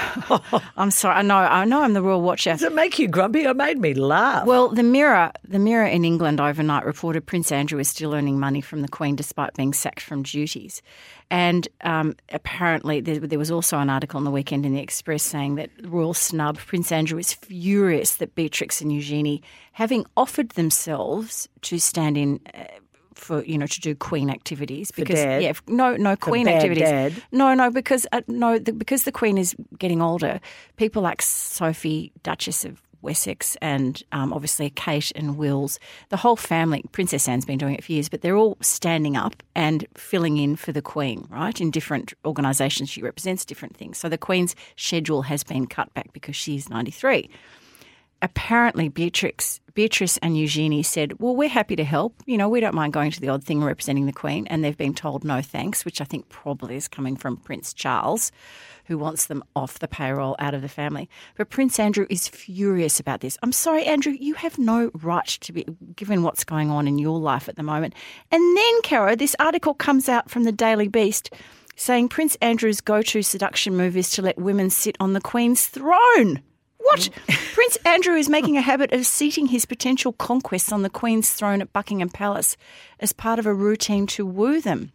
I'm sorry, I know, I know, I'm the royal watcher. Does it make you grumpy? It made me laugh. Well, the Mirror, the Mirror in England overnight reported Prince Andrew is still earning money from the Queen despite being sacked from duties, and um, apparently there, there was also an article on the weekend in the Express saying that royal snub Prince Andrew is furious that Beatrix and Eugenie, having offered themselves to stand in. Uh, for you know to do Queen activities because yeah no no Queen activities. dad? no no because uh, no the, because the Queen is getting older people like Sophie Duchess of Wessex and um, obviously Kate and Wills the whole family Princess Anne's been doing it for years but they're all standing up and filling in for the Queen right in different organisations she represents different things. So the Queen's schedule has been cut back because she's 93 apparently Beatrix, Beatrice and Eugenie said, "Well, we're happy to help. You know, we don't mind going to the odd thing representing the Queen." And they've been told no thanks, which I think probably is coming from Prince Charles, who wants them off the payroll, out of the family. But Prince Andrew is furious about this. I'm sorry, Andrew, you have no right to be given what's going on in your life at the moment. And then, Caro, this article comes out from the Daily Beast. Saying Prince Andrew's go to seduction move is to let women sit on the Queen's throne. What? Prince Andrew is making a habit of seating his potential conquests on the Queen's throne at Buckingham Palace as part of a routine to woo them.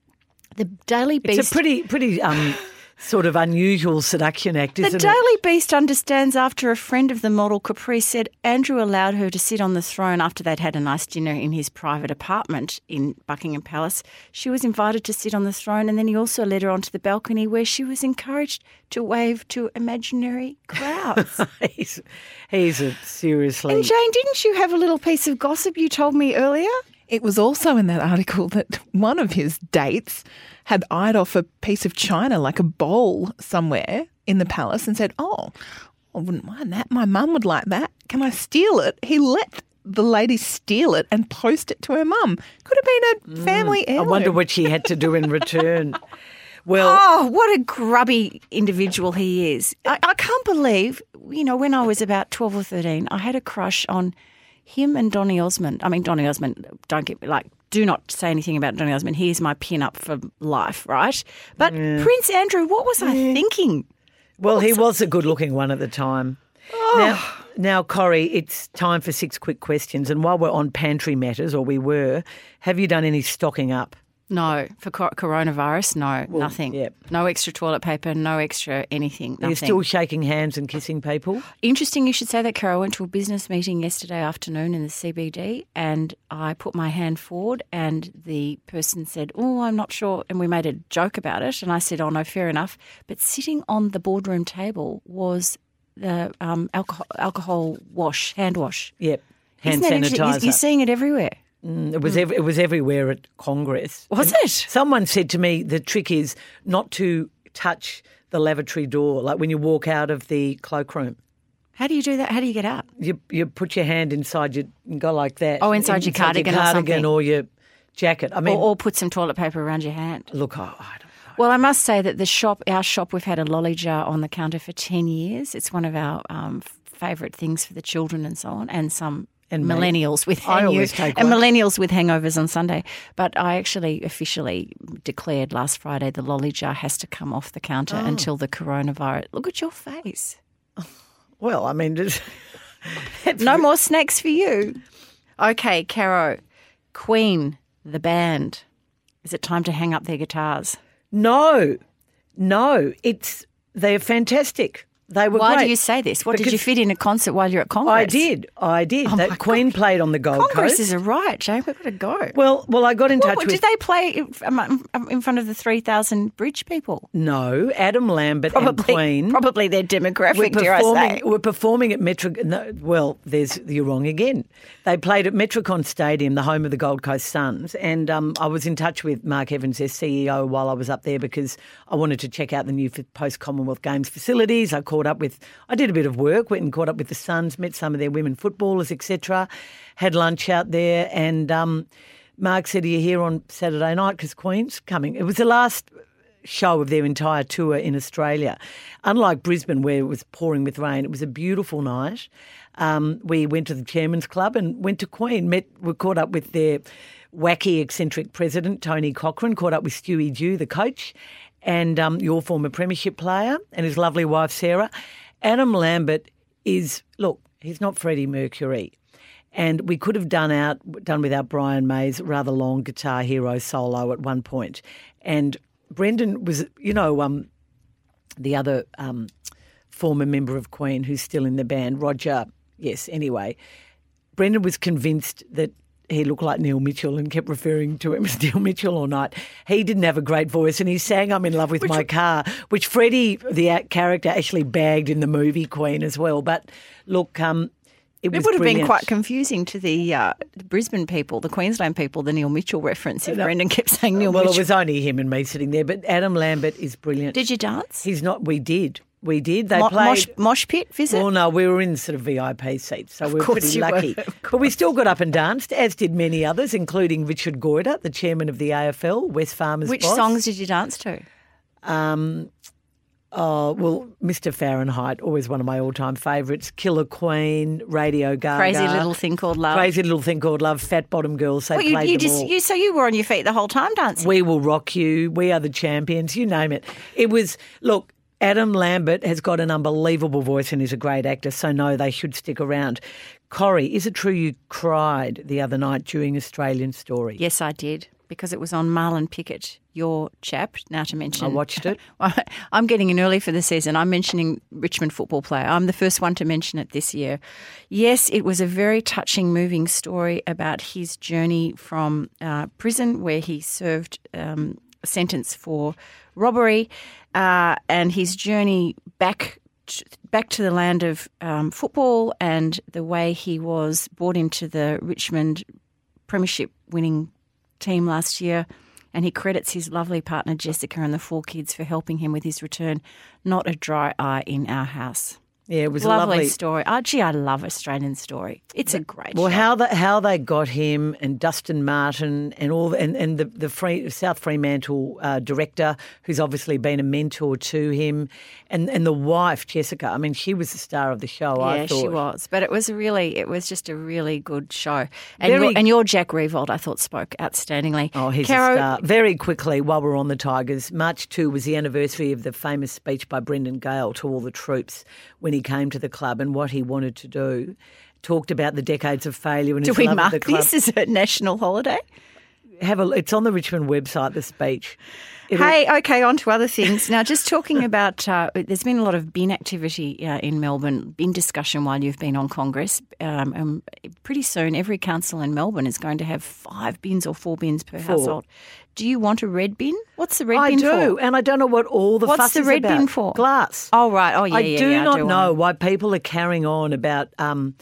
The Daily Beast. it's a pretty, pretty um, sort of unusual seduction act, the isn't it? The Daily Beast understands after a friend of the model, Caprice, said Andrew allowed her to sit on the throne after they'd had a nice dinner in his private apartment in Buckingham Palace. She was invited to sit on the throne, and then he also led her onto the balcony where she was encouraged to wave to imaginary crowds. he's, he's a, seriously. And Jane, didn't you have a little piece of gossip you told me earlier? It was also in that article that one of his dates had eyed off a piece of china, like a bowl somewhere in the palace, and said, Oh, I wouldn't mind that. My mum would like that. Can I steal it? He let the lady steal it and post it to her mum. Could have been a mm. family heirloom? I wonder what she had to do in return. Well, Oh, what a grubby individual he is. I, I can't believe you know, when I was about 12 or 13, I had a crush on him and Donny Osmond. I mean, Donny Osmond, don't get me like, do not say anything about Donny Osmond. He is my pin up for life, right? But Prince Andrew, what was I thinking? Well, he was a good looking one at the time. Oh. Now, now, Corrie, it's time for six quick questions. And while we're on pantry matters, or we were, have you done any stocking up? No, for co- coronavirus, no, nothing. yeah. No extra toilet paper, no extra anything. You're still shaking hands and kissing people? Interesting you should say that, Carol. I went to a business meeting yesterday afternoon in the CBD and I put my hand forward and the person said, Oh, I'm not sure. And we made a joke about it. And I said, Oh, no, fair enough. But sitting on the boardroom table was the um, alcohol, alcohol wash, hand wash. Yep. Hand sanitizer. You're seeing it everywhere. It was ev- it was everywhere at Congress. Was And it? Someone said to me the trick is not to touch the lavatory door, like when you walk out of the cloakroom. How do you do that? How do you get out? You you put your hand inside your and go like that. Oh, inside your cardigan or cardigan something. or your jacket. I mean, Or, or put some toilet paper around your hand? look, I, I don't. Well, I must say that the shop, our shop, we've had a lolly jar on the counter for 10 years. It's one of our um, favourite things for the children and so on, and some And millennials with take and one. millennials with hangovers on Sunday. But I actually officially declared last Friday the lolly jar has to come off the counter Oh. until the coronavirus. Look at your face. Well, I mean, No more snacks for you. Okay, Caro, Queen, the band. Is it time to hang up their guitars? no, no. It's they're fantastic. They were Why great. do you say this? What did you fit in a concert while you're at Congress? I did. I did. Oh that Queen God. played on the Gold Congress Coast. is a riot, Jane. We've got to go. well, well, I got in What- touch what- with did they play in- um, front of the 3,000 bridge people? no Adam Lambert and Probably, Queen. probably their demographic, We're dare I say. performing, we're performing at Metro. No, well, there's you're wrong again. They played at Metricon Stadium, the home of the Gold Coast Suns, and um, I was in touch with Mark Evans, their CEO, while I was up there because I wanted to check out the new post Commonwealth Games facilities. I caught up with, I did a bit of work, went and caught up with the Suns, met some of their women footballers, etc. Had lunch out there, and um, Mark said, "Are you here on Saturday night? Because Queen's coming." It was the last show of their entire tour in Australia. Unlike Brisbane, where it was pouring with rain, it was a beautiful night. Um, we went to the Chairman's Club and went to Queen. Met, we caught up with their wacky, eccentric president, Tony Cochrane, caught up with Stewie Dew, the coach, and um, your former premiership player, and his lovely wife, Sarah. Adam Lambert is, look, he's not Freddie Mercury. And we could have done out done without Brian May's rather long guitar hero solo at one point. And Brendan was, you know, um, the other um, former member of Queen who's still in the band, Roger. Yes, anyway, Brendan was convinced that he looked like Neil Mitchell and kept referring to him as Neil Mitchell all night. He didn't have a great voice and he sang I'm in love with my car, which Freddie, the act- character, actually bagged in the movie Queen as well. But look, um, it, It would have been quite confusing to the, uh, the Brisbane people, the Queensland people, the Neil Mitchell reference if Brendan kept saying Neil Well, Mitchell. it was only him and me sitting there, but Adam Lambert is brilliant. Did you dance? He's not. We did. We did. They Mo- played. mosh, mosh pit visit? Well, no, we were in sort of VIP seats, so we were pretty you were, lucky. But we still got up and danced, as did many others, including Richard Goyder, the chairman of the AFL, Wesfarmers. Which boss. songs did you dance to? Um, oh, well, Mr. Fahrenheit, always one of my all-time favourites. Killer Queen, Radio Gaga, Crazy Little Thing Called Love. Crazy little thing called Love, Fat Bottom Girls. They Well, you, played you just all. you so you were on your feet the whole time dancing. We will rock you. We are the champions. You name it. It was look. Adam Lambert has got an unbelievable voice and is a great actor, so no, they should stick around. Corrie, is it true you cried the other night during Australian Story? yes, I did because it was on Marlon Pickett, your chap. Now to mention, I watched it. I'm getting in early for the season. I'm mentioning Richmond football player. I'm the first one to mention it this year. Yes, it was a very touching, moving story about his journey from uh, prison, where he served um, a sentence for robbery, uh, and his journey back. Back to the land of um, football and the way he was brought into the Richmond Premiership winning team last year, and he credits his lovely partner Jessica and the four kids for helping him with his return. Not a dry eye in our house. Yeah, it was a lovely, lovely story. Oh, gee, I love Australian story. It's a great. Story. Well, show. how the, how they got him and Dustin Martin and all the, and and the the Free, South Fremantle uh, director, who's obviously been a mentor to him, and and the wife Jessica. I mean, she was the star of the show. I Yeah, thought she was. But it was really, it was just a really good show. And, Very- your, and your Jack Riewoldt, I thought, spoke outstandingly. Oh, he's Caro, a star. Very quickly, while we're on the Tigers, March 2 was the anniversary of the famous speech by Brendan Gale to all the troops when he came to the club and what he wanted to do. Talked about the decades of failure and Do his we love mark of the club. this as a national holiday? Have a, it's on the Richmond website, the speech. It'll- Hey, okay, on to other things. Now, just talking about, uh, there's been a lot of bin activity uh, in Melbourne, bin discussion while you've been on Congress. Um, and pretty soon, every council in Melbourne is going to have five bins or four bins per household. Do you want a red bin? What's the red I bin do, for? I do, and I don't know what all the What's fuss the is red about. bin for? Glass. Oh, right. Oh, yeah, I yeah, do yeah, I not do know why people are carrying on about. Um,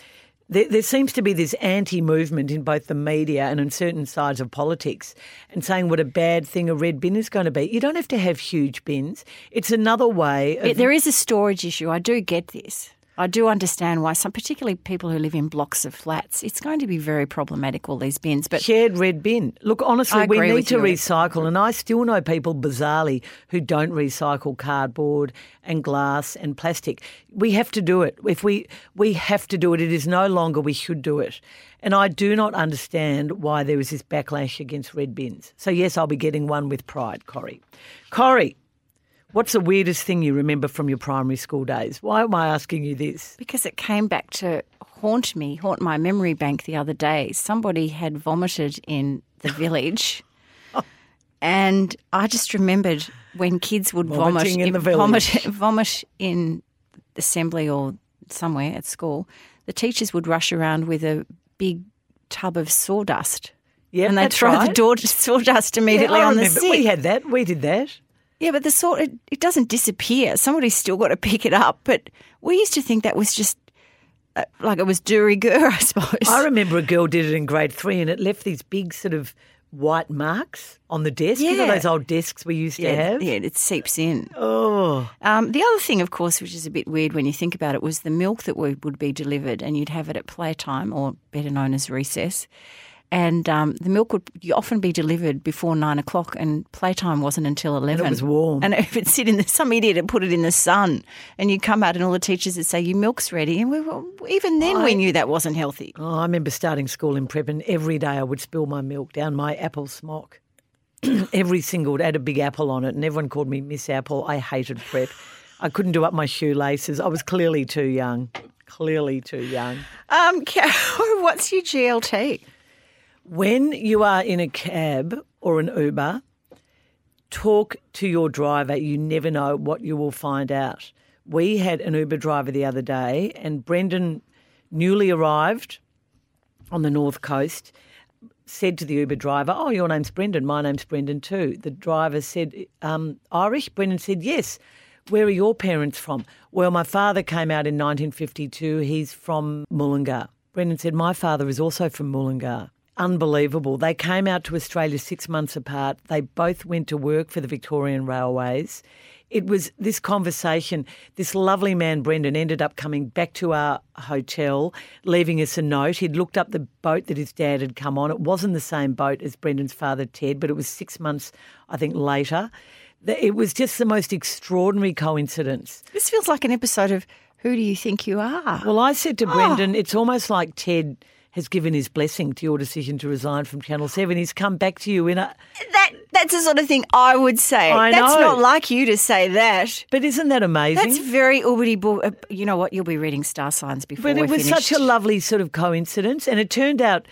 there, there seems to be this anti-movement in both the media and in certain sides of politics, and saying what a bad thing a red bin is going to be. You don't have to have huge bins. It's another way. Of, there is a storage issue. I do get this. I do understand why some, particularly people who live in blocks of flats, it's going to be very problematic. All these bins, but shared red bin. Look, honestly, we need to recycle, and I still know people bizarrely who don't recycle cardboard and glass and plastic. We have to do it. If we we have to do it, it is no longer we should do it. And I do not understand why there is this backlash against red bins. So yes, I'll be getting one with pride, Corrie. Corrie, what's the weirdest thing you remember from your primary school days? Why am I asking you this? because it came back to haunt me, haunt my memory bank the other day. Somebody had vomited in the village. And I just remembered when kids would vomit in the village. vomit in assembly or somewhere at school, the teachers would rush around with a big tub of sawdust. Yeah, and they'd that's throw the right. door, sawdust immediately Yeah, on the remember. sick. We had that. We did that. Yeah, but the sort it, it doesn't disappear. Somebody's still got to pick it up. But we used to think that was just uh, like it was de rigueur, I suppose. I remember a girl did it in grade three, and it left these big sort of white marks on the desk. You know Yeah. those old desks we used to have. yeah, it seeps in. Oh, Um, the other thing, of course, which is a bit weird when you think about it, was the milk that would be delivered, and you'd have it at playtime, or better known as recess. And um, the milk would often be delivered before nine o'clock, and playtime wasn't until eleven. It was warm. And if it sit in the, some idiot had put it in the sun, and you come out, and all the teachers would say, "Your milk's ready," and we were, even then we knew that wasn't healthy. oh, I remember starting school in prep, and every day I would spill my milk down my apple smock. every single day had a big apple on it, and everyone called me Miss Apple. I hated prep. I couldn't do up my shoelaces. I was clearly too young. Clearly too young. Um, what's your GLT? When you are in a cab or an Uber, talk to your driver. You never know what you will find out. We had an Uber driver the other day, and Brendan, newly arrived on the North Coast, said to the Uber driver, Oh, your name's Brendan. My name's Brendan too. The driver said, um, Irish? Brendan said, Yes. Where are your parents from? Well, my father came out in 1952. He's from Mullingar. Brendan said, My father is also from Mullingar. Unbelievable. They came out to Australia six months apart. They both went to work for the Victorian Railways. It was this conversation. This lovely man, Brendan, ended up coming back to our hotel, leaving us a note. He'd looked up the boat that his dad had come on. It wasn't the same boat as Brendan's father, Ted, but it was six months, I think, later. It was just the most extraordinary coincidence. This feels like an episode of Who Do You Think You Are? Well, I said to ah. Brendan, it's almost like Ted has given his blessing to your decision to resign from Channel 7. He's come back to you in a. That that's the sort of thing I would say. I that's know. not like you to say that. But isn't that amazing? That's very boo. uh, You know what? You'll be reading star signs before But it was finished. such a lovely sort of coincidence. And it turned out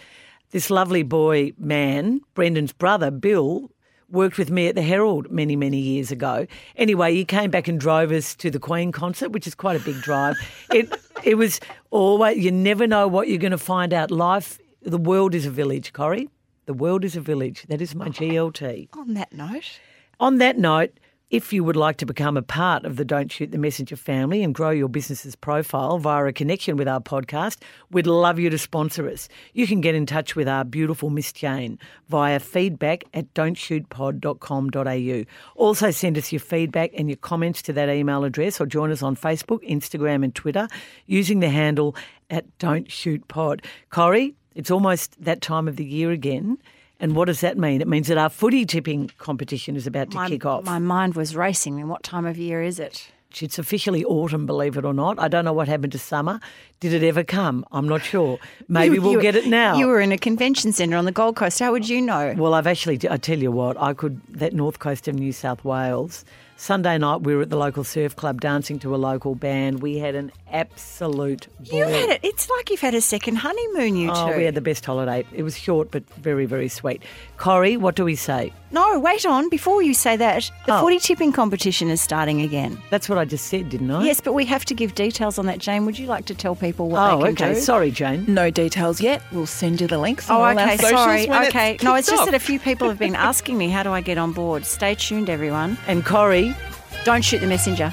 this lovely boy man, Brendan's brother, Bill, worked with me at the Herald many, many years ago. Anyway, he came back and drove us to the Queen concert, which is quite a big drive. it it was always you never know what you're going to find out. Life, the world is a village, Corrie. The world is a village. That is my GLT. On that note, On that note, If you would like to become a part of the Don't Shoot the Messenger family and grow your business's profile via a connection with our podcast, we'd love you to sponsor us. You can get in touch with our beautiful Miss Jane via feedback at don'tshootpod.com.au. Also, send us your feedback and your comments to that email address or join us on Facebook, Instagram, and Twitter using the handle at Don't Shoot Pod. Corrie, it's almost that time of the year again. And what does that mean? It means that our footy tipping competition is about to My, kick off. my mind was racing. And what time of year is it? It's officially autumn, believe it or not. I don't know what happened to summer. Did it ever come? I'm not sure. Maybe You- we'll you- get it now. You were in a convention centre on the Gold Coast. How would you know? Well, I've actually, I tell you what, I could, that north coast of New South Wales, Sunday night we were at the local surf club dancing to a local band. We had an absolute ball. You had it. It's like you've had a second honeymoon, you Oh, two. we had the best holiday. It was short but very, very sweet. Corrie, what do we say? No, wait on. Before you say that, the Oh. footy tipping competition is starting again. That's what I just said, didn't I? Yes, but we have to give details on that. Jane, would you like to tell people what Oh, they can okay. do? Sorry, Jane. No details yet. We'll send you the links. on Oh, all our okay. socials Sorry. when Okay. it's No, it's kicked just off. that a few people have been asking me, how do I get on board? Stay tuned, everyone. And Corrie, Don't shoot the messenger.